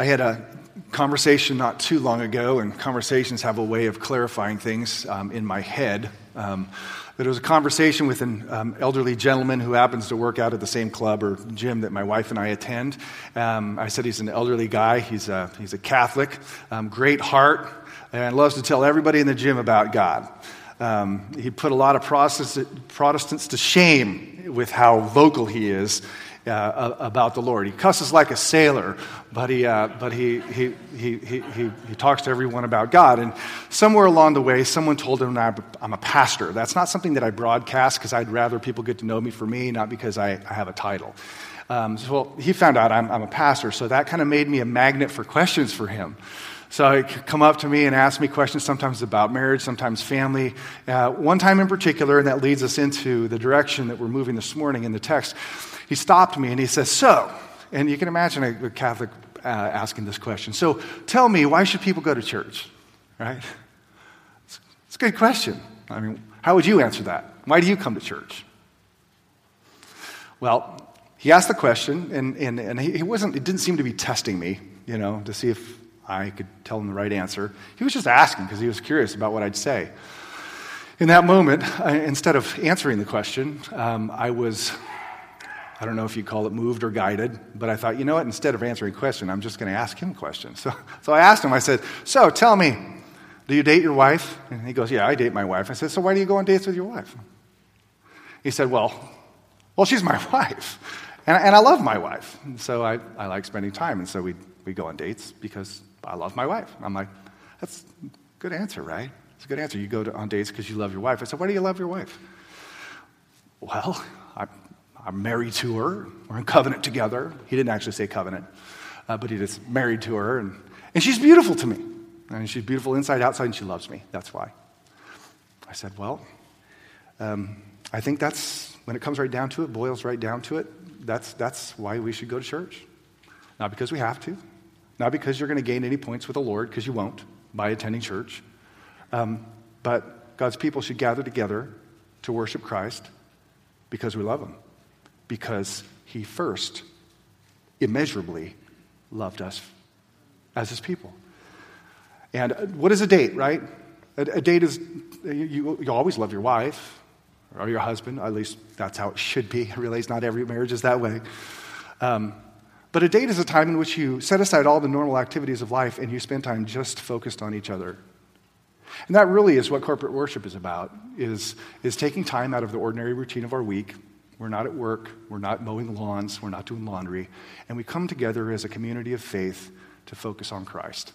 I had a conversation not too long ago, and conversations have a way of clarifying things um, in my head. Um, but it was a conversation with an um, elderly gentleman who happens to work out at the same club or gym that my wife and I attend. Um, I said he's an elderly guy, he's a, he's a Catholic, um, great heart, and loves to tell everybody in the gym about God. Um, he put a lot of Protestants to shame with how vocal he is uh, about the Lord. He cusses like a sailor, but, he, uh, but he, he, he, he, he, talks to everyone about God. And somewhere along the way, someone told him I'm a pastor. That's not something that I broadcast because I'd rather people get to know me for me, not because I, I have a title. Um, so well, he found out I'm, I'm a pastor, so that kind of made me a magnet for questions for him. So he could come up to me and ask me questions, sometimes about marriage, sometimes family. Uh, one time in particular, and that leads us into the direction that we're moving this morning in the text he stopped me and he says, So, and you can imagine a, Catholic uh, asking this question. So, tell me, why should people go to church? Right? It's, it's a good question. I mean, how would you answer that? Why do you come to church? Well, he asked the question, and, and, and he, wasn't, it didn't seem to be testing me, you know, to see if I could tell him the right answer. He was just asking because he was curious about what I'd say. In that moment, I, instead of answering the question, um, I was I don't know if you call it moved or guided, but I thought, you know what, instead of answering a question, I'm just going to ask him a question. So, so I asked him, I said, So tell me, do you date your wife? And he goes, Yeah, I date my wife. I said, So why do you go on dates with your wife? He said, Well, well she's my wife. And, and I love my wife. And so I, I like spending time. And so we, we go on dates because I love my wife. I'm like, That's a good answer, right? It's a good answer. You go to, on dates because you love your wife. I said, Why do you love your wife? Well, I, I'm married to her. We're in covenant together. He didn't actually say covenant, uh, but he just married to her. And, and she's beautiful to me. And she's beautiful inside, outside, and she loves me. That's why. I said, Well, um, I think that's, when it comes right down to it, boils right down to it, that's, that's why we should go to church. Not because we have to, not because you're going to gain any points with the Lord, because you won't by attending church. Um, but God's people should gather together to worship Christ because we love Him because he first immeasurably loved us as his people. And what is a date, right? A, a date is, you, you always love your wife or your husband, at least that's how it should be. I realize not every marriage is that way. Um, but a date is a time in which you set aside all the normal activities of life and you spend time just focused on each other. And that really is what corporate worship is about, is, is taking time out of the ordinary routine of our week we're not at work. We're not mowing lawns. We're not doing laundry. And we come together as a community of faith to focus on Christ,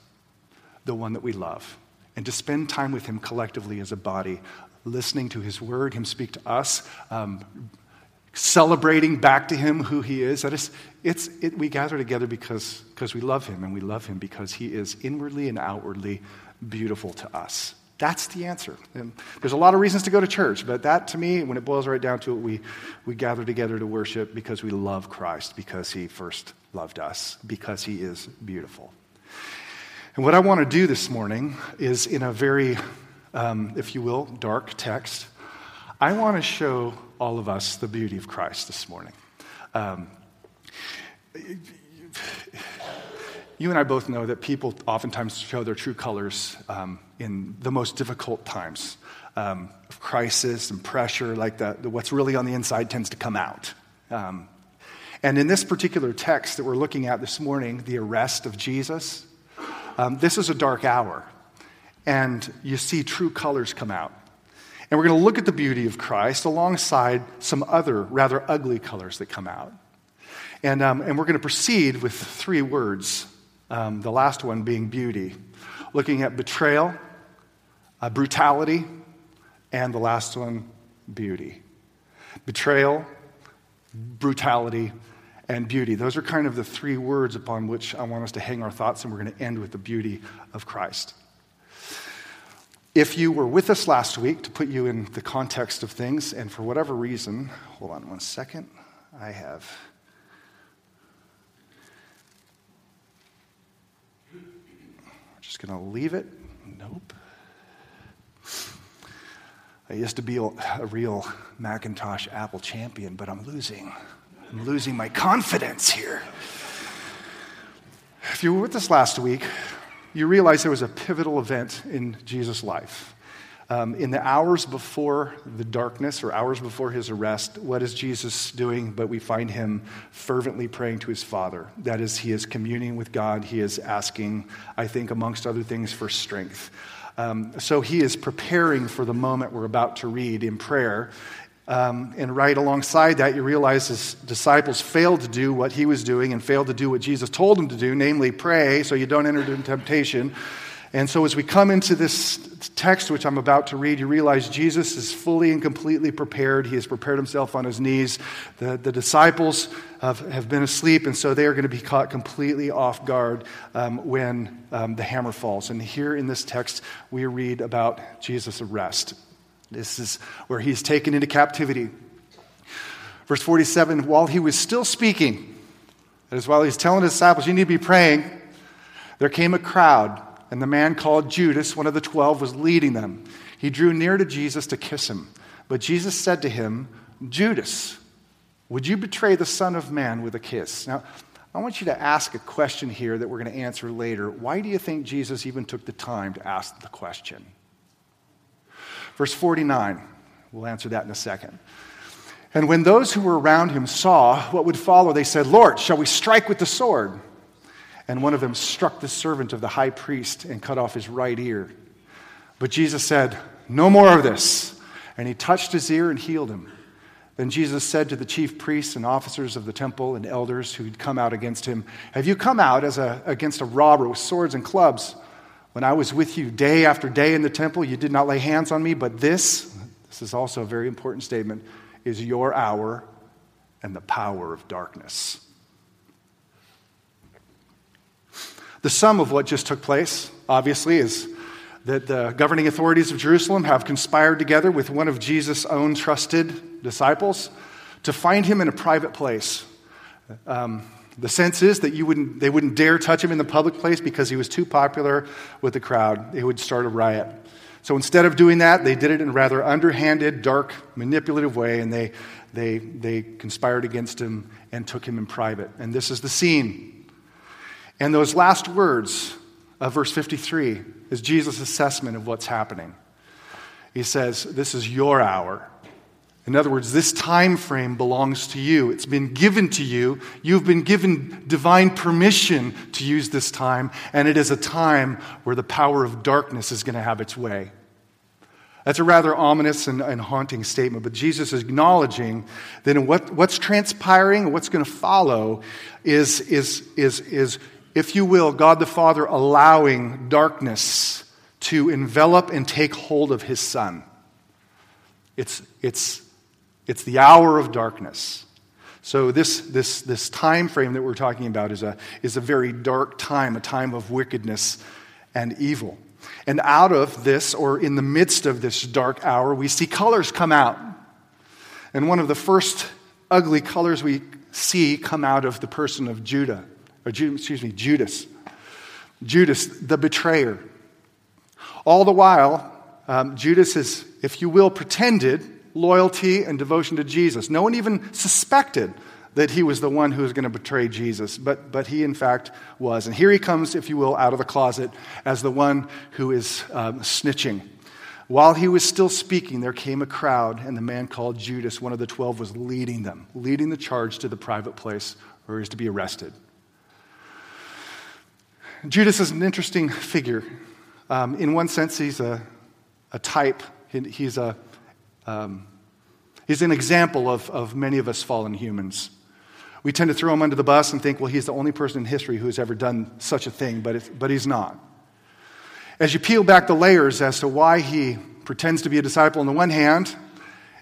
the one that we love, and to spend time with Him collectively as a body, listening to His word, Him speak to us, um, celebrating back to Him who He is. That is, it's, it, we gather together because, because we love Him, and we love Him because He is inwardly and outwardly beautiful to us. That's the answer. And there's a lot of reasons to go to church, but that to me, when it boils right down to it, we, we gather together to worship because we love Christ, because he first loved us, because he is beautiful. And what I want to do this morning is in a very, um, if you will, dark text, I want to show all of us the beauty of Christ this morning. Um, you and I both know that people oftentimes show their true colors um, in the most difficult times um, of crisis and pressure, like the, the, what's really on the inside tends to come out. Um, and in this particular text that we're looking at this morning, the arrest of Jesus, um, this is a dark hour. And you see true colors come out. And we're going to look at the beauty of Christ alongside some other rather ugly colors that come out. And, um, and we're going to proceed with three words um, the last one being beauty, looking at betrayal, uh, brutality, and the last one, beauty. Betrayal, brutality, and beauty. Those are kind of the three words upon which I want us to hang our thoughts, and we're going to end with the beauty of Christ. If you were with us last week, to put you in the context of things, and for whatever reason, hold on one second, I have Just going to leave it? Nope. I used to be a real Macintosh Apple champion, but I'm losing. I'm losing my confidence here. If you were with us last week, you realize there was a pivotal event in Jesus' life. Um, in the hours before the darkness or hours before his arrest, what is Jesus doing? But we find him fervently praying to his Father. That is, he is communing with God. He is asking, I think, amongst other things, for strength. Um, so he is preparing for the moment we're about to read in prayer. Um, and right alongside that, you realize his disciples failed to do what he was doing and failed to do what Jesus told them to do, namely pray so you don't enter into temptation. And so, as we come into this text, which I'm about to read, you realize Jesus is fully and completely prepared. He has prepared himself on his knees. The, the disciples have, have been asleep, and so they are going to be caught completely off guard um, when um, the hammer falls. And here in this text, we read about Jesus' arrest. This is where he's taken into captivity. Verse 47 while he was still speaking, that is, while he's telling his disciples, you need to be praying, there came a crowd, and the man called Judas, one of the twelve, was leading them. He drew near to Jesus to kiss him. But Jesus said to him, Judas, would you betray the Son of Man with a kiss? Now, I want you to ask a question here that we're going to answer later. Why do you think Jesus even took the time to ask the question? Verse 49, we'll answer that in a second. And when those who were around him saw what would follow, they said, Lord, shall we strike with the sword? And one of them struck the servant of the high priest and cut off his right ear. But Jesus said, No more of this. And he touched his ear and healed him. Then Jesus said to the chief priests and officers of the temple and elders who had come out against him, Have you come out as a, against a robber with swords and clubs? When I was with you day after day in the temple, you did not lay hands on me, but this, this is also a very important statement, is your hour and the power of darkness. The sum of what just took place, obviously, is that the governing authorities of Jerusalem have conspired together with one of Jesus' own trusted disciples to find him in a private place. Um, the sense is that you wouldn't, they wouldn't dare touch him in the public place because he was too popular with the crowd. It would start a riot. So instead of doing that, they did it in a rather underhanded, dark, manipulative way, and they, they, they conspired against him and took him in private. And this is the scene. And those last words of verse 53 is Jesus' assessment of what's happening. He says, This is your hour. In other words, this time frame belongs to you. It's been given to you. You've been given divine permission to use this time, and it is a time where the power of darkness is going to have its way. That's a rather ominous and, and haunting statement, but Jesus is acknowledging that what, what's transpiring what's going to follow is, is, is, is, if you will, God the Father allowing darkness to envelop and take hold of his Son. It's, it's it's the hour of darkness. So this, this, this time frame that we're talking about is a, is a very dark time, a time of wickedness and evil. And out of this, or in the midst of this dark hour, we see colors come out. And one of the first ugly colors we see come out of the person of Judah, or excuse me, Judas. Judas, the betrayer. All the while, um, Judas is, if you will, pretended loyalty and devotion to Jesus. No one even suspected that he was the one who was going to betray Jesus, but, but he in fact was. And here he comes, if you will, out of the closet as the one who is um, snitching. While he was still speaking, there came a crowd, and the man called Judas, one of the twelve, was leading them, leading the charge to the private place where he was to be arrested. Judas is an interesting figure. Um, in one sense, he's a, a type, he's a, um, he's an example of, of many of us fallen humans. We tend to throw him under the bus and think, well, he's the only person in history who has ever done such a thing, but, but he's not. As you peel back the layers as to why he pretends to be a disciple on the one hand,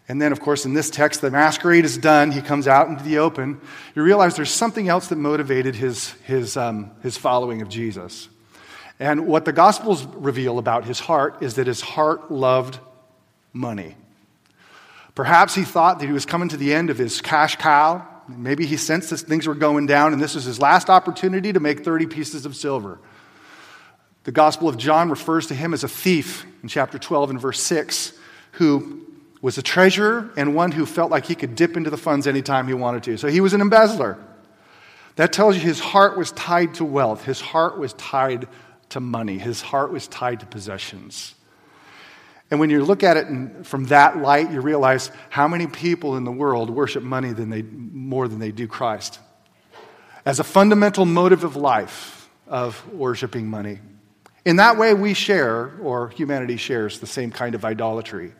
and then, of course, in this text, the masquerade is done. He comes out into the open. You realize there's something else that motivated his, his, um, his following of Jesus. And what the Gospels reveal about his heart is that his heart loved money. Perhaps he thought that he was coming to the end of his cash cow. Maybe he sensed that things were going down and this was his last opportunity to make 30 pieces of silver. The Gospel of John refers to him as a thief in chapter 12 and verse 6, who was a treasurer and one who felt like he could dip into the funds anytime he wanted to. So he was an embezzler. That tells you his heart was tied to wealth, his heart was tied to money, his heart was tied to possessions. And when you look at it from that light, you realize how many people in the world worship money than they, more than they do Christ. As a fundamental motive of life, of worshiping money. In that way, we share, or humanity shares, the same kind of idolatry.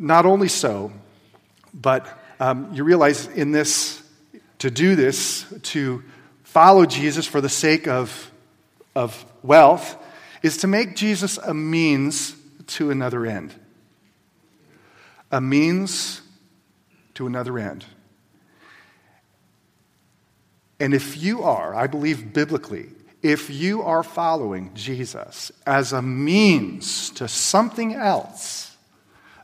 Not only so, but um, you realize in this, to do this, to follow Jesus for the sake of, of wealth, is to make Jesus a means to another end. A means to another end. And if you are, I believe biblically, if you are following Jesus as a means to something else,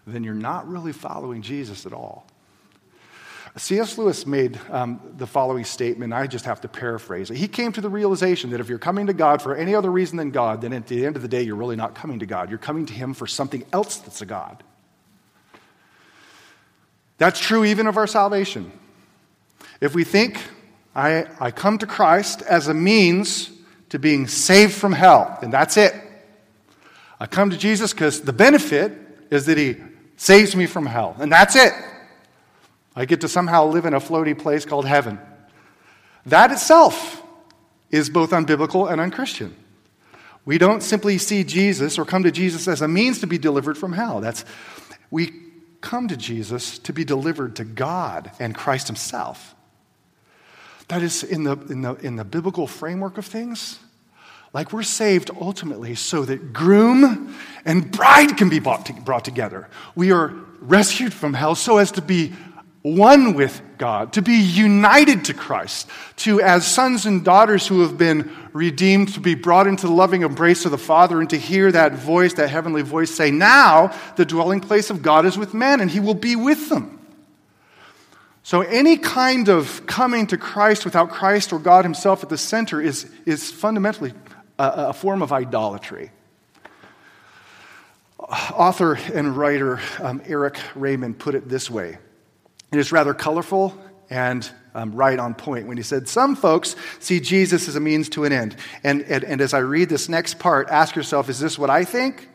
then you're not really following Jesus at all. C.S. Lewis made um, the following statement. I just have to paraphrase it. He came to the realization that if you're coming to God for any other reason than God, then at the end of the day, you're really not coming to God. You're coming to Him for something else that's a God. That's true even of our salvation. If we think, I, I come to Christ as a means to being saved from hell, and that's it. I come to Jesus because the benefit is that He saves me from hell, and that's it. I get to somehow live in a floaty place called heaven. That itself is both unbiblical and unchristian. We don't simply see Jesus or come to Jesus as a means to be delivered from hell. That's we come to Jesus to be delivered to God and Christ Himself. That is in the, in the, in the biblical framework of things. Like we're saved ultimately so that groom and bride can be brought, to, brought together. We are rescued from hell so as to be one with God, to be united to Christ, to, as sons and daughters who have been redeemed, to be brought into the loving embrace of the Father, and to hear that voice, that heavenly voice say, Now the dwelling place of God is with men, and he will be with them. So, any kind of coming to Christ without Christ or God Himself at the center is, is fundamentally a, a form of idolatry. Author and writer um, Eric Raymond put it this way it is rather colorful and um, right on point when he said, Some folks see Jesus as a means to an end. And, and, and as I read this next part, ask yourself, is this what I think?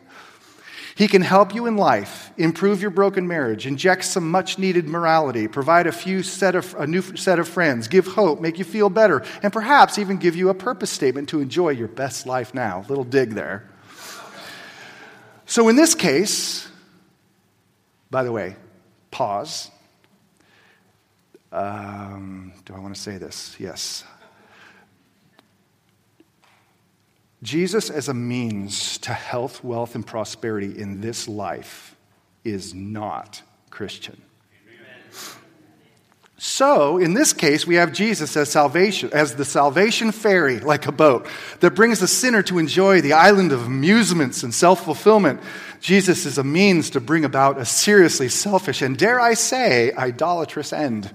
He can help you in life, improve your broken marriage, inject some much needed morality, provide a, few set of, a new set of friends, give hope, make you feel better, and perhaps even give you a purpose statement to enjoy your best life now. Little dig there. So, in this case, by the way, pause. Um, do I want to say this? Yes. Jesus as a means to health, wealth, and prosperity in this life is not Christian. So, in this case, we have Jesus as salvation, as the salvation ferry, like a boat, that brings the sinner to enjoy the island of amusements and self fulfillment. Jesus is a means to bring about a seriously selfish and, dare I say, idolatrous end.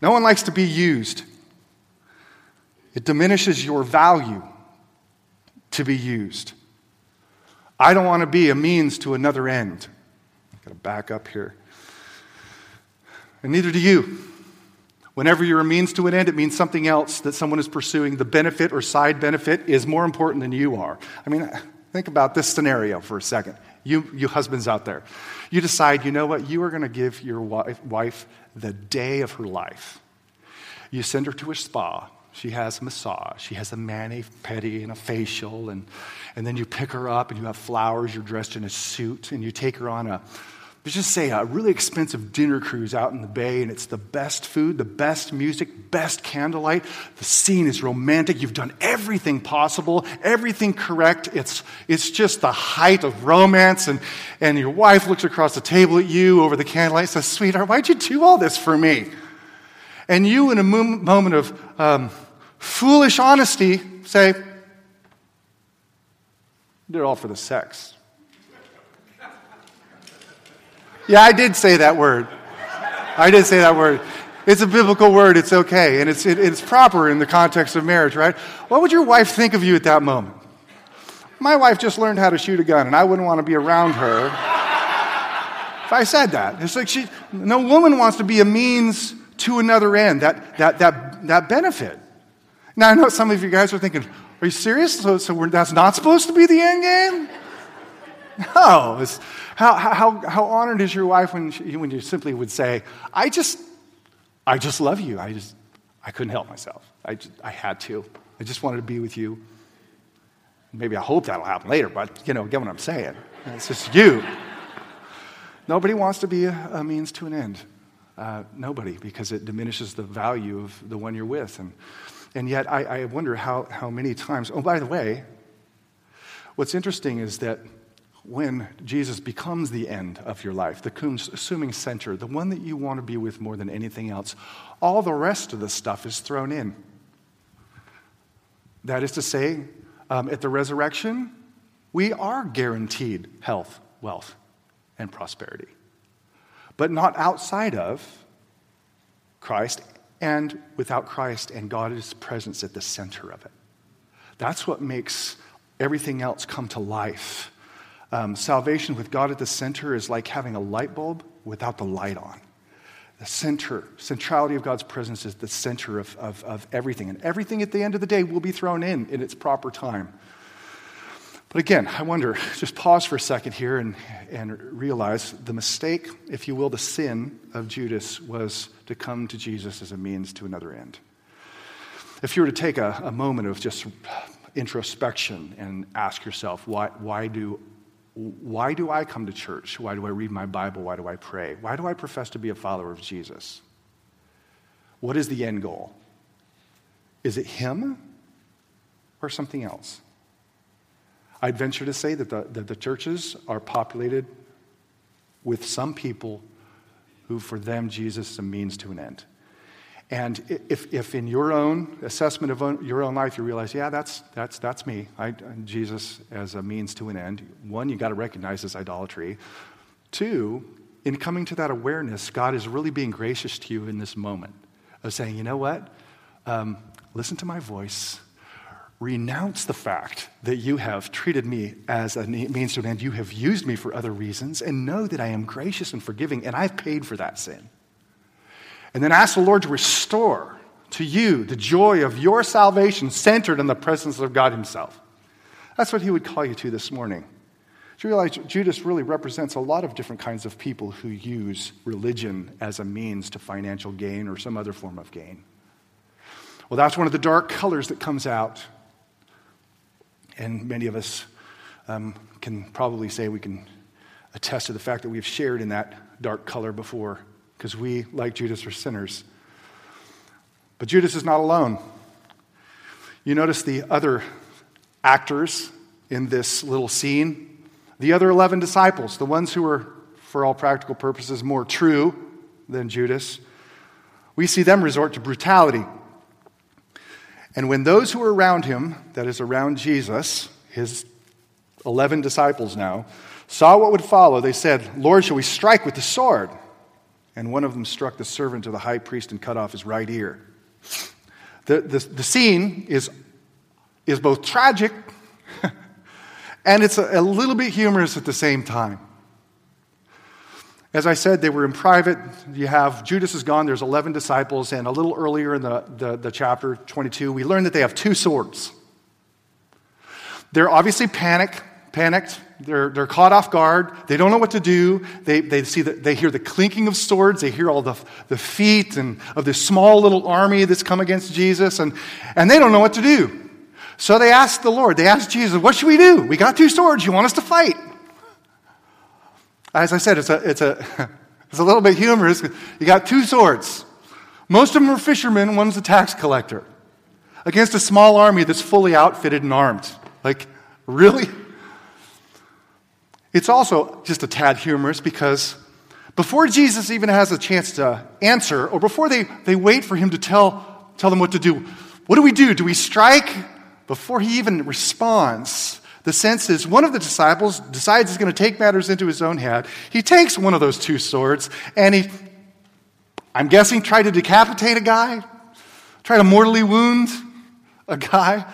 No one likes to be used. It diminishes your value to be used. I don't want to be a means to another end. I've got to back up here. And neither do you. Whenever you're a means to an end, it means something else that someone is pursuing. The benefit or side benefit is more important than you are. I mean, think about this scenario for a second. You, you husbands out there, you decide, you know what, you are going to give your wife, wife the day of her life. You send her to a spa. She has a massage. She has a mani pedi and a facial. And, and then you pick her up and you have flowers. You're dressed in a suit and you take her on a, let's just say, a really expensive dinner cruise out in the bay. And it's the best food, the best music, best candlelight. The scene is romantic. You've done everything possible, everything correct. It's, it's just the height of romance. And, and your wife looks across the table at you over the candlelight and says, Sweetheart, why'd you do all this for me? And you, in a moment of um, foolish honesty, say, it all for the sex. Yeah, I did say that word. I did say that word. It's a biblical word, it's okay, and it's, it, it's proper in the context of marriage, right? What would your wife think of you at that moment? My wife just learned how to shoot a gun, and I wouldn't want to be around her if I said that. It's like she, no woman wants to be a means to another end, that, that, that, that benefit. Now, I know some of you guys are thinking, are you serious? So, so that's not supposed to be the end game? No. how, how, how honored is your wife when, she, when you simply would say, I just, I just love you. I just, I couldn't help myself. I, just, I had to. I just wanted to be with you. Maybe I hope that'll happen later, but you know, get what I'm saying. It's just you. Nobody wants to be a, a means to an end. Uh, nobody, because it diminishes the value of the one you're with. And, and yet, I, I wonder how, how many times. Oh, by the way, what's interesting is that when Jesus becomes the end of your life, the consuming center, the one that you want to be with more than anything else, all the rest of the stuff is thrown in. That is to say, um, at the resurrection, we are guaranteed health, wealth, and prosperity, but not outside of Christ and without Christ and God's presence at the center of it. That's what makes everything else come to life um, salvation with God at the center is like having a light bulb without the light on. The center, centrality of God's presence is the center of, of, of everything. And everything at the end of the day will be thrown in in its proper time. But again, I wonder, just pause for a second here and, and realize the mistake, if you will, the sin of Judas was to come to Jesus as a means to another end. If you were to take a, a moment of just introspection and ask yourself, why, why do why do I come to church? Why do I read my Bible? Why do I pray? Why do I profess to be a follower of Jesus? What is the end goal? Is it Him or something else? I'd venture to say that the, that the churches are populated with some people who, for them, Jesus is a means to an end. And if, if in your own assessment of your own life you realize, yeah, that's, that's, that's me, I, Jesus as a means to an end, one, you got to recognize this idolatry. Two, in coming to that awareness, God is really being gracious to you in this moment of saying, you know what? Um, listen to my voice. Renounce the fact that you have treated me as a means to an end. You have used me for other reasons, and know that I am gracious and forgiving, and I've paid for that sin. And then ask the Lord to restore to you the joy of your salvation centered in the presence of God Himself. That's what He would call you to this morning. Do you realize Judas really represents a lot of different kinds of people who use religion as a means to financial gain or some other form of gain? Well, that's one of the dark colors that comes out. And many of us um, can probably say we can attest to the fact that we've shared in that dark color before because we, like Judas, are sinners. But Judas is not alone. You notice the other actors in this little scene the other 11 disciples, the ones who were, for all practical purposes, more true than Judas. We see them resort to brutality. And when those who were around him, that is, around Jesus, his 11 disciples now, saw what would follow, they said, Lord, shall we strike with the sword? and one of them struck the servant of the high priest and cut off his right ear. The, the, the scene is, is both tragic and it's a, a little bit humorous at the same time. As I said, they were in private. You have Judas is gone, there's 11 disciples, and a little earlier in the, the, the chapter 22, we learn that they have two swords. They're obviously panic, panicked. They're, they're caught off guard. They don't know what to do. They, they, see the, they hear the clinking of swords. They hear all the, the feet and of this small little army that's come against Jesus, and, and they don't know what to do. So they ask the Lord, they ask Jesus, What should we do? We got two swords. You want us to fight? As I said, it's a, it's a, it's a little bit humorous. You got two swords. Most of them are fishermen, one's a tax collector. Against a small army that's fully outfitted and armed. Like, really? It's also just a tad humorous because before Jesus even has a chance to answer, or before they, they wait for him to tell, tell them what to do, what do we do? Do we strike? Before he even responds, the sense is one of the disciples decides he's going to take matters into his own head. He takes one of those two swords and he, I'm guessing, tried to decapitate a guy, try to mortally wound a guy.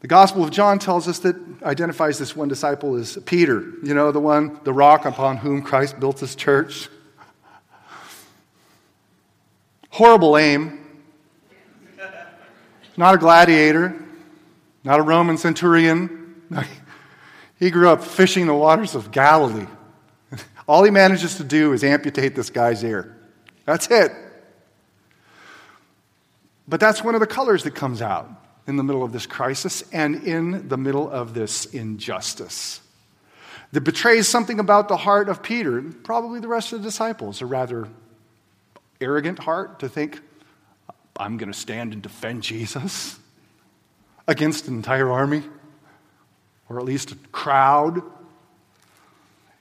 The Gospel of John tells us that identifies this one disciple as Peter, you know, the one, the rock upon whom Christ built his church. Horrible aim. Not a gladiator, not a Roman centurion. He grew up fishing the waters of Galilee. All he manages to do is amputate this guy's ear. That's it. But that's one of the colors that comes out in the middle of this crisis and in the middle of this injustice. That betrays something about the heart of Peter, probably the rest of the disciples, a rather arrogant heart to think, I'm going to stand and defend Jesus against an entire army, or at least a crowd.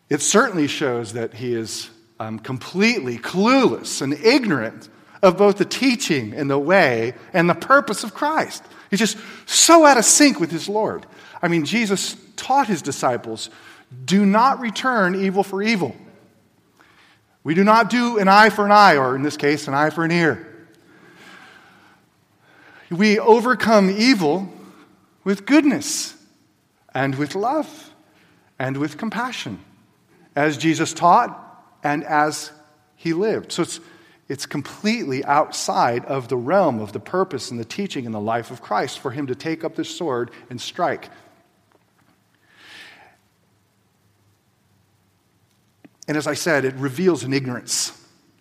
It certainly shows that he is um, completely clueless and ignorant of both the teaching and the way and the purpose of Christ. He's just so out of sync with his Lord. I mean, Jesus taught his disciples do not return evil for evil. We do not do an eye for an eye, or in this case, an eye for an ear. We overcome evil with goodness and with love and with compassion, as Jesus taught and as he lived. So it's, it's completely outside of the realm of the purpose and the teaching and the life of Christ for him to take up the sword and strike. And as I said, it reveals an ignorance,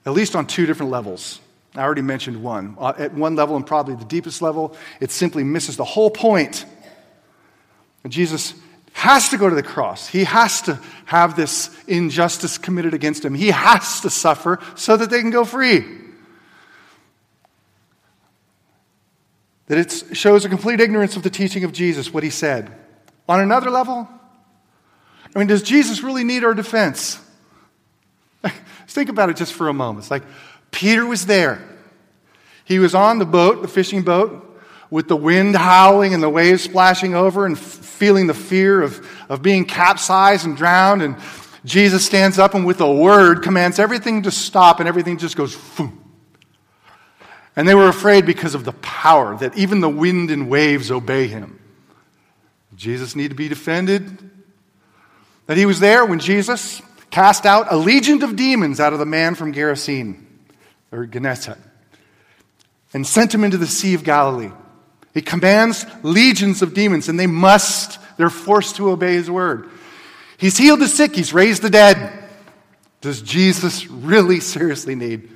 at least on two different levels. I already mentioned one. Uh, at one level, and probably the deepest level, it simply misses the whole point. And Jesus has to go to the cross. He has to have this injustice committed against him. He has to suffer so that they can go free. That it shows a complete ignorance of the teaching of Jesus, what he said. On another level, I mean, does Jesus really need our defense? Think about it just for a moment. It's like Peter was there. He was on the boat, the fishing boat, with the wind howling and the waves splashing over and f- feeling the fear of, of being capsized and drowned. And Jesus stands up and with a word commands everything to stop and everything just goes. And they were afraid because of the power that even the wind and waves obey him. Jesus need to be defended. That he was there when Jesus cast out a legion of demons out of the man from Gerasene or Gennesaret and sent him into the Sea of Galilee. He commands legions of demons, and they must, they're forced to obey his word. He's healed the sick, he's raised the dead. Does Jesus really seriously need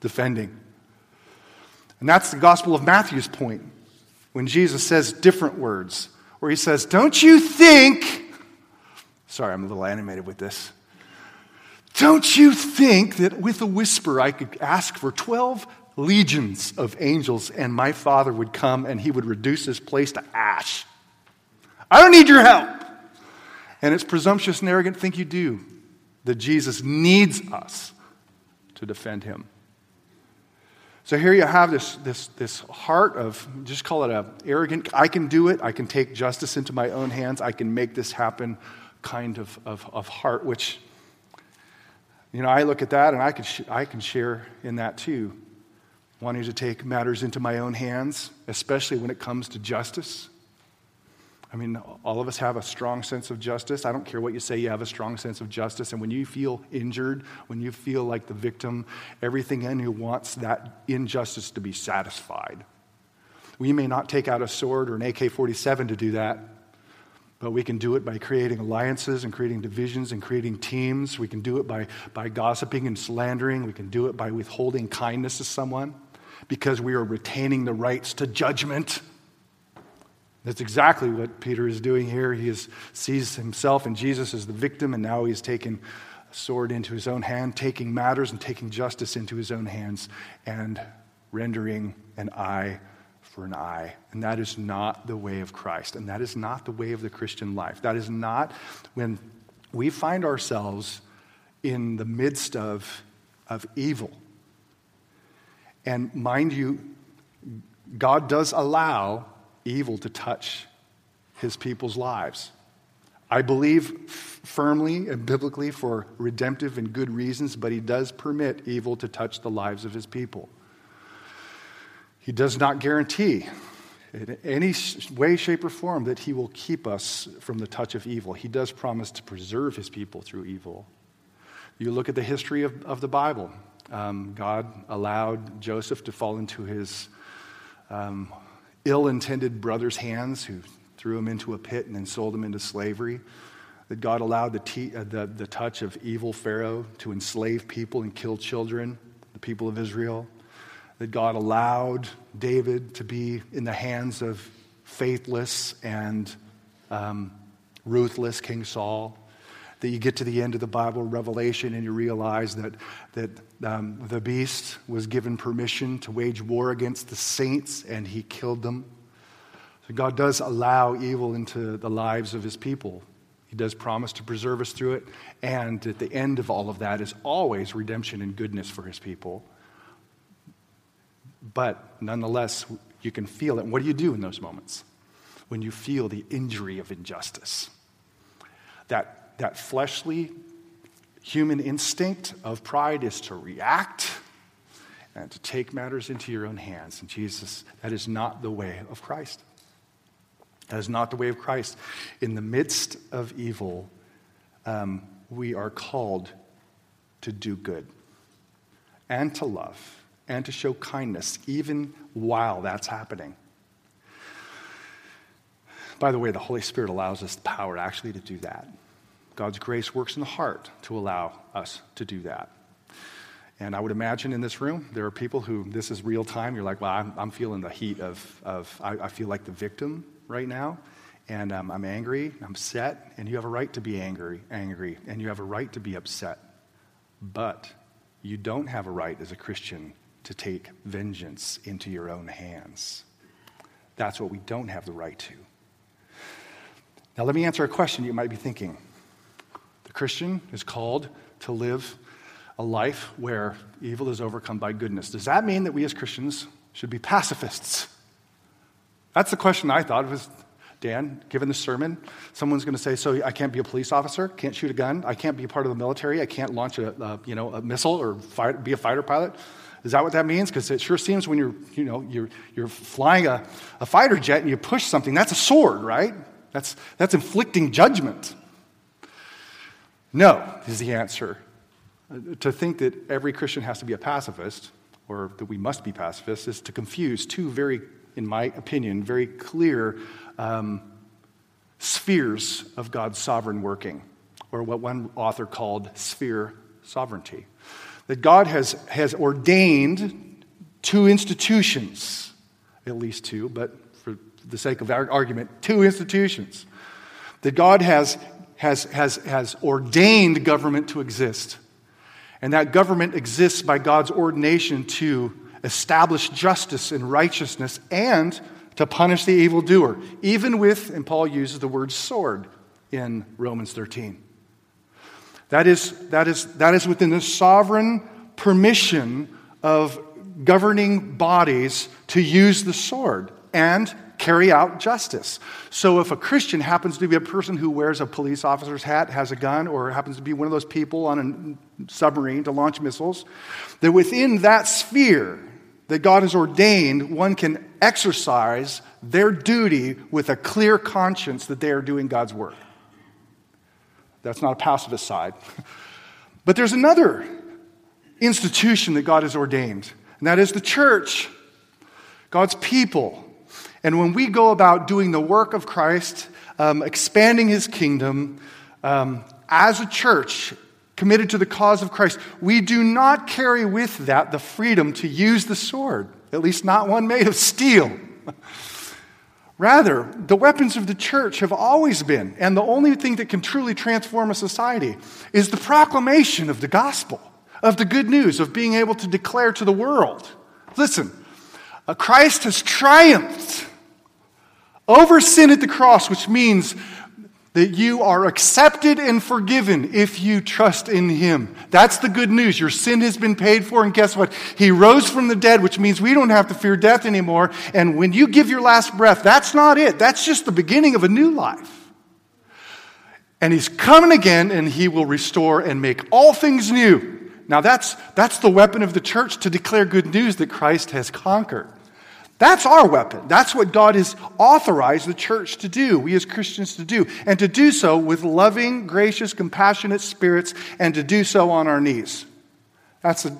defending? And that's the Gospel of Matthew's point when Jesus says different words, where he says, Don't you think, sorry, I'm a little animated with this. Don't you think that with a whisper I could ask for 12 legions of angels and my Father would come and he would reduce this place to ash? I don't need your help. And it's presumptuous and arrogant think you do, that Jesus needs us to defend him. So here you have this, this, this heart of, just call it a arrogant, I can do it, I can take justice into my own hands, I can make this happen kind of, of, of heart, which you know, I look at that and I can, sh- I can share in that too, wanting to take matters into my own hands, especially when it comes to justice. I mean, all of us have a strong sense of justice. I don't care what you say, you have a strong sense of justice. And when you feel injured, when you feel like the victim, everything in you wants that injustice to be satisfied. We may not take out a sword or an AK 47 to do that, but we can do it by creating alliances and creating divisions and creating teams. We can do it by, by gossiping and slandering. We can do it by withholding kindness to someone because we are retaining the rights to judgment. That's exactly what Peter is doing here. He is, sees himself and Jesus as the victim, and now he's taken a sword into his own hand, taking matters and taking justice into his own hands, and rendering an eye for an eye. And that is not the way of Christ. And that is not the way of the Christian life. That is not when we find ourselves in the midst of, of evil. And mind you, God does allow evil to touch his people's lives. I believe firmly and biblically for redemptive and good reasons, but he does permit evil to touch the lives of his people. He does not guarantee in any way, shape, or form that he will keep us from the touch of evil. He does promise to preserve his people through evil. You look at the history of, of the Bible. Um, God allowed Joseph to fall into his um, ill intended brother's hands, who threw him into a pit and then sold him into slavery. That God allowed the, uh, the, the touch of evil Pharaoh to enslave people and kill children, the people of Israel. That God allowed David to be in the hands of faithless and um, ruthless King Saul that you get to the end of the Bible, Revelation, and you realize that, that um, the beast was given permission to wage war against the saints and he killed them. So God does allow evil into the lives of his people. He does promise to preserve us through it. And at the end of all of that is always redemption and goodness for his people. But nonetheless, you can feel it. And what do you do in those moments? When you feel the injury of injustice. That that fleshly human instinct of pride is to react and to take matters into your own hands. And Jesus, that is not the way of Christ. That is not the way of Christ. In the midst of evil, um, we are called to do good and to love and to show kindness, even while that's happening. By the way, the Holy Spirit allows us the power actually to do that. God's grace works in the heart to allow us to do that. And I would imagine in this room, there are people who this is real time. You're like, well, I'm, I'm feeling the heat of, of I, I, feel like the victim right now. And um, I'm angry, I'm upset, and you have a right to be angry, angry, and you have a right to be upset. But you don't have a right as a Christian to take vengeance into your own hands. That's what we don't have the right to. Now, let me answer a question you might be thinking. The Christian is called to live a life where evil is overcome by goodness. Does that mean that we as Christians should be pacifists? That's the question I thought was Dan, given the sermon, someone's going to say, "So I can't be a police officer, can't shoot a gun, I can't be a part of the military, I can't launch a, a you know a missile or fight, be a fighter pilot." Is that what that means? Because it sure seems when you're you know you're you're flying a, a fighter jet and you push something, that's a sword, right? That's that's inflicting judgment. No, is the answer. To think that every Christian has to be a pacifist, or that we must be pacifists, is to confuse two very, in my opinion, very clear um, spheres of God's sovereign working, or what one author called sphere sovereignty. That God has, has ordained two institutions, at least two, but for the sake of argument, two institutions. That God has has, has, has ordained government to exist. And that government exists by God's ordination to establish justice and righteousness and to punish the evildoer, even with, and Paul uses the word sword in Romans 13. That is, that is, that is within the sovereign permission of governing bodies to use the sword and carry out justice. So if a Christian happens to be a person who wears a police officer's hat, has a gun, or happens to be one of those people on a submarine to launch missiles, that within that sphere that God has ordained, one can exercise their duty with a clear conscience that they are doing God's work. That's not a pacifist side. But there's another institution that God has ordained, and that is the church, God's people. And when we go about doing the work of Christ, um, expanding his kingdom, um, as a church committed to the cause of Christ, we do not carry with that the freedom to use the sword, at least not one made of steel. Rather, the weapons of the church have always been, and the only thing that can truly transform a society is the proclamation of the gospel, of the good news, of being able to declare to the world listen, Christ has triumphed over sin at the cross, which means that you are accepted and forgiven if you trust in Him. That's the good news. Your sin has been paid for, and guess what? He rose from the dead, which means we don't have to fear death anymore. And when you give your last breath, that's not it. That's just the beginning of a new life. And He's coming again, and He will restore and make all things new. Now, that's, that's the weapon of the church to declare good news that Christ has conquered. That's our weapon. That's what God has authorized the church to do, we as Christians to do, and to do so with loving, gracious, compassionate spirits, and to do so on our knees. That's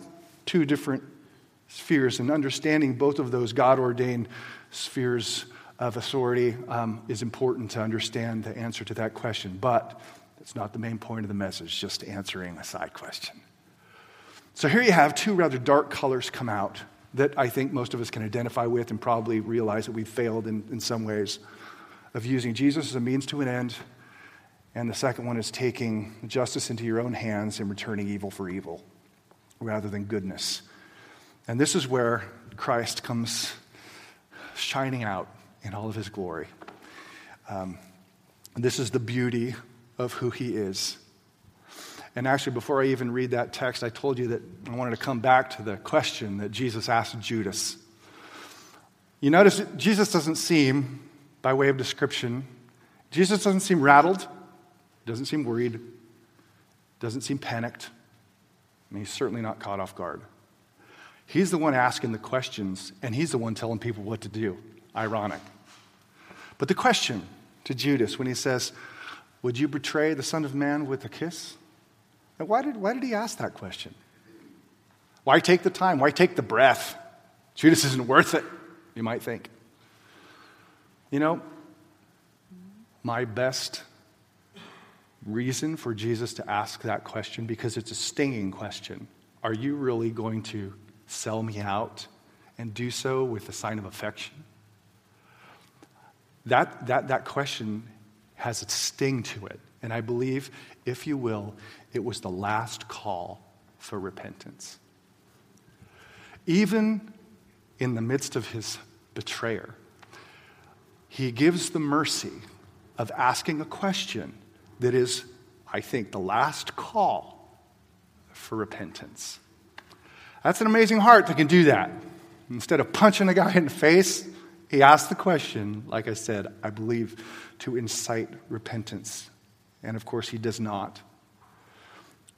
two different spheres, and understanding both of those God ordained spheres of authority um, is important to understand the answer to that question. But it's not the main point of the message, just answering a side question. So here you have two rather dark colors come out that I think most of us can identify with and probably realize that we've failed in, in some ways of using Jesus as a means to an end. And the second one is taking justice into your own hands and returning evil for evil rather than goodness. And this is where Christ comes shining out in all of his glory. Um, this is the beauty of who he is. And actually, before I even read that text, I told you that I wanted to come back to the question that Jesus asked Judas. You notice Jesus doesn't seem, by way of description, Jesus doesn't seem rattled, doesn't seem worried, doesn't seem panicked. and he's certainly not caught off guard. He's the one asking the questions, and he's the one telling people what to do. Ironic. But the question to Judas when he says, Would you betray the Son of Man with a kiss? And why did, why did he ask that question? Why take the time? Why take the breath? Judas isn't worth it, you might think. You know, my best reason for Jesus to ask that question, because it's a stinging question are you really going to sell me out and do so with a sign of affection? That, that, that question has a sting to it. And I believe, if you will, it was the last call for repentance. Even in the midst of his betrayer, he gives the mercy of asking a question that is, I think, the last call for repentance. That's an amazing heart that can do that. Instead of punching a guy in the face, he asked the question, like I said, I believe, to incite repentance. And of course, he does not.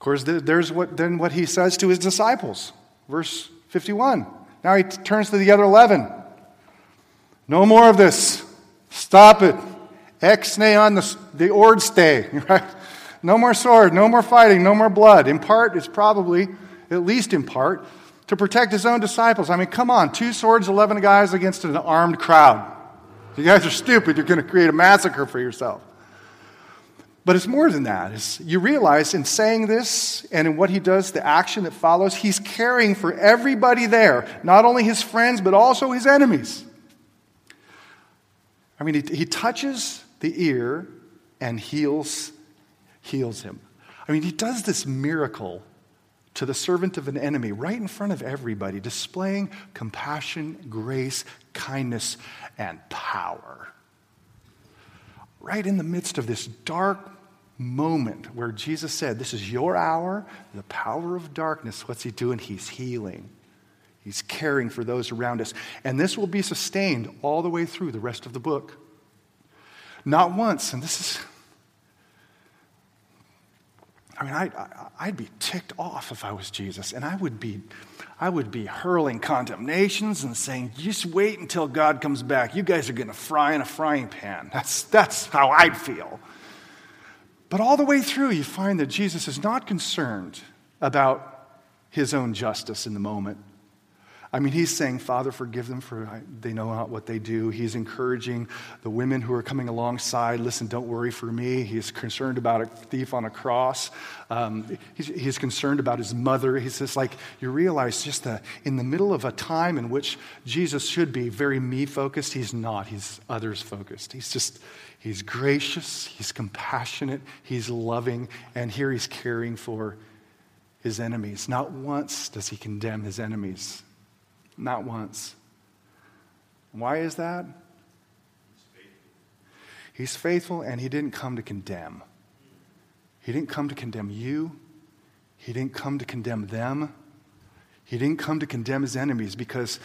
Course, there's what, then what he says to his disciples. Verse 51. Now he turns to the other 11. No more of this. Stop it. Exne on the, the ord stay. Right? No more sword, no more fighting, no more blood. In part, it's probably, at least in part, to protect his own disciples. I mean, come on, two swords, 11 guys against an armed crowd. You guys are stupid. You're going to create a massacre for yourself. But it's more than that. It's, you realize in saying this and in what he does, the action that follows, he's caring for everybody there, not only his friends, but also his enemies. I mean, he, he touches the ear and heals, heals him. I mean, he does this miracle to the servant of an enemy right in front of everybody, displaying compassion, grace, kindness, and power. Right in the midst of this dark moment where Jesus said, This is your hour, the power of darkness, what's he doing? He's healing. He's caring for those around us. And this will be sustained all the way through the rest of the book. Not once, and this is I mean, I'd, I'd be ticked off if I was Jesus, and I would be, I would be hurling condemnations and saying, "Just wait until God comes back. You guys are going to fry in a frying pan." That's that's how I'd feel. But all the way through, you find that Jesus is not concerned about his own justice in the moment. I mean, he's saying, Father, forgive them for they know not what they do. He's encouraging the women who are coming alongside, listen, don't worry for me. He's concerned about a thief on a cross. Um, he's, he's, concerned about his mother. He's just like, you realize just that in the middle of a time in which Jesus should be very me focused, he's not. He's others focused. He's just, he's gracious, he's compassionate, he's loving, and here he's caring for his enemies. Not once does he condemn his enemies. Not once. Why is that? He's faithful and he didn't come to condemn. He didn't come to condemn you. He didn't come to condemn them. He didn't come to condemn his enemies because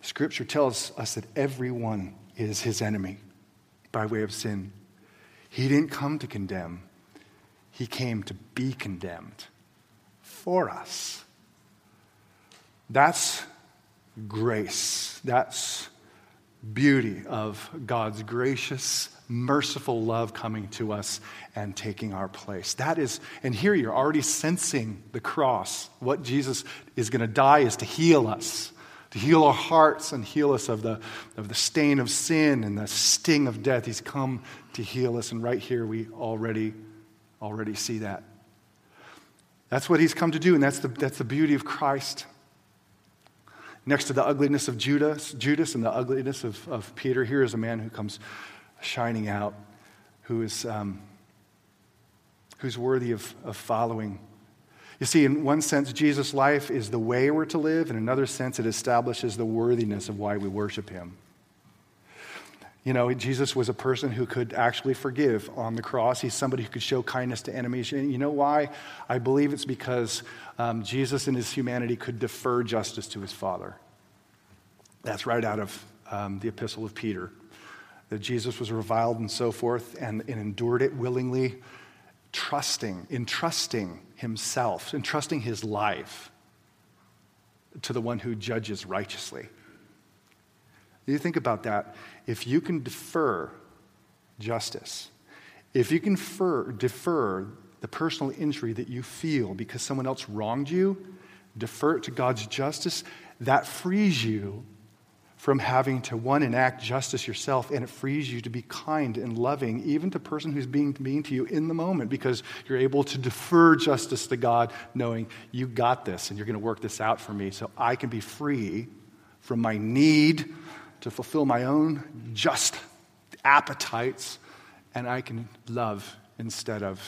Scripture tells us that everyone is his enemy by way of sin. He didn't come to condemn, he came to be condemned for us. That's grace. That's beauty of God's gracious, merciful love coming to us and taking our place. That is, and here you're already sensing the cross. What Jesus is going to die is to heal us, to heal our hearts and heal us of the, of the stain of sin and the sting of death. He's come to heal us, and right here we already, already see that. That's what he's come to do, and that's the, that's the beauty of Christ. Next to the ugliness of Judas, Judas and the ugliness of, of Peter, here is a man who comes shining out, who is, um, who's worthy of, of following. You see, in one sense, Jesus' life is the way we're to live. In another sense, it establishes the worthiness of why we worship him. You know, Jesus was a person who could actually forgive on the cross. He's somebody who could show kindness to enemies. And you know why? I believe it's because um, Jesus in his humanity could defer justice to his Father. That's right out of um, the Epistle of Peter. That Jesus was reviled and so forth and, and endured it willingly, trusting, entrusting himself, entrusting his life to the one who judges righteously. You think about that. If you can defer justice, if you can defer, defer the personal injury that you feel because someone else wronged you, defer it to God's justice, that frees you from having to one enact justice yourself and it frees you to be kind and loving even to the person who's being mean to you in the moment because you're able to defer justice to god knowing you got this and you're going to work this out for me so i can be free from my need to fulfill my own just appetites, and I can love instead of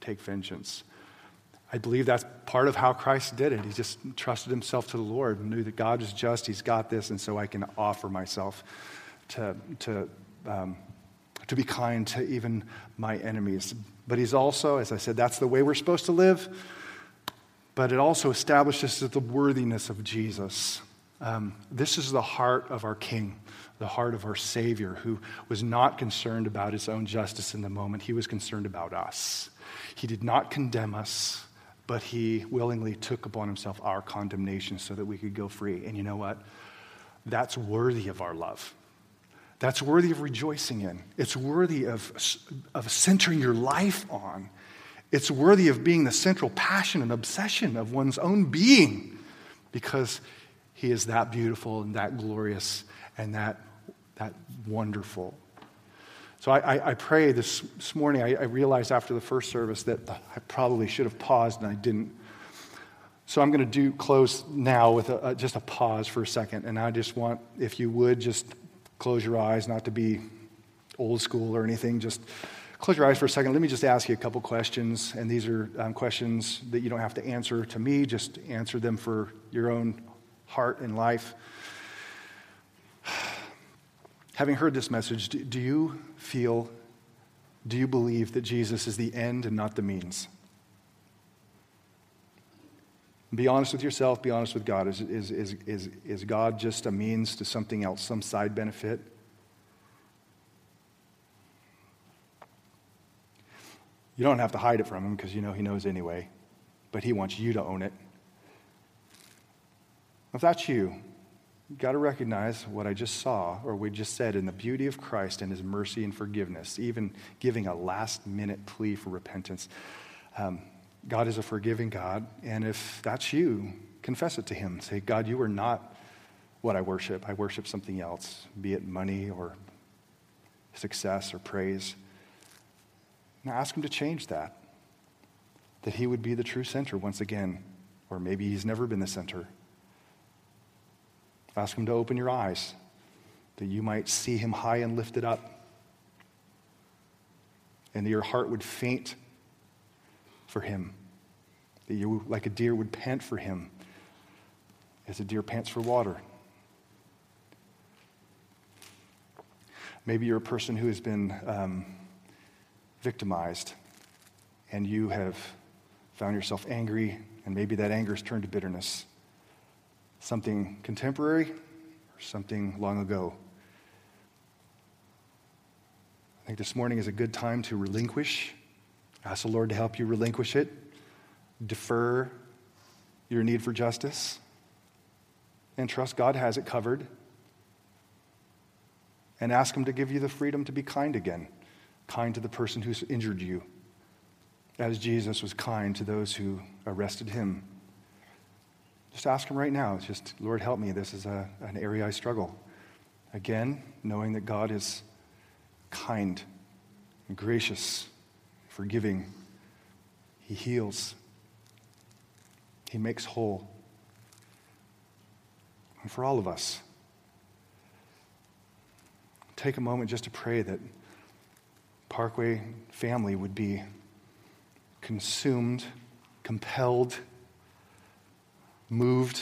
take vengeance. I believe that's part of how Christ did it. He just trusted himself to the Lord knew that God is just, He's got this, and so I can offer myself to, to, um, to be kind to even my enemies. But He's also, as I said, that's the way we're supposed to live, but it also establishes the worthiness of Jesus. Um, this is the heart of our King, the heart of our Savior, who was not concerned about his own justice in the moment. He was concerned about us. He did not condemn us, but he willingly took upon himself our condemnation so that we could go free. And you know what? That's worthy of our love. That's worthy of rejoicing in. It's worthy of, of centering your life on. It's worthy of being the central passion and obsession of one's own being because he is that beautiful and that glorious and that, that wonderful. So I, I, I pray this, this morning, I, I, realized after the first service that I probably should have paused and I didn't. So I'm going to do close now with a, a, just a pause for a second. And I just want, if you would, just close your eyes, not to be old school or anything, just close your eyes for a second. Let me just ask you a couple questions. And these are um, questions that you don't have to answer to me, just answer them for your own heart and life. Having heard this message, do, you feel, do you believe that Jesus is the end and not the means? Be honest with yourself, be honest with God. Is, is, is, is, is God just a means to something else, some side benefit? You don't have to hide it from him because you know he knows anyway, but he wants you to own it. If that's you, you've got to recognize what I just saw, or we just said, in the beauty of Christ and his mercy and forgiveness, even giving a last minute plea for repentance. Um, God is a forgiving God, and if that's you, confess it to him. Say, God, you are not what I worship. I worship something else, be it money or success or praise. Now ask him to change that, that he would be the true center once again, or maybe he's never been the center. Ask Him to open your eyes that you might see Him high and lifted up, and that your heart would faint for Him, that you, like a deer, would pant for Him as a deer pants for water. Maybe you're a person who has been um, victimized and you have found yourself angry, and maybe that anger has turned to bitterness. Something contemporary or something long ago? I think this morning is a good time to relinquish. Ask the Lord to help you relinquish it, defer your need for justice, and trust God has it covered. and ask Him to give you the freedom to be kind again, kind to the person who's injured you, as Jesus was kind to those who arrested Him. Just ask Him right now. It's just, Lord, help me. This is a, an area I struggle. Again, knowing that God is kind, and gracious, forgiving. He heals, He makes whole. And for all of us, take a moment just to pray that Parkway family would be consumed, compelled, moved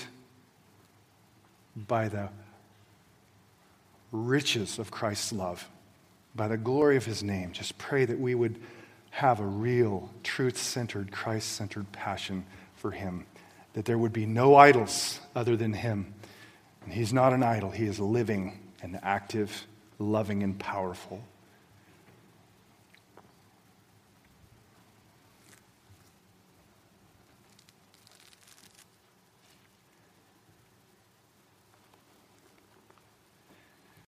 by the riches of Christ's love, by the glory of his name. Just pray that we would have a real, truth centered, Christ centered passion for him, that there would be no idols other than him. And he's not an idol, he is living and active, loving and powerful.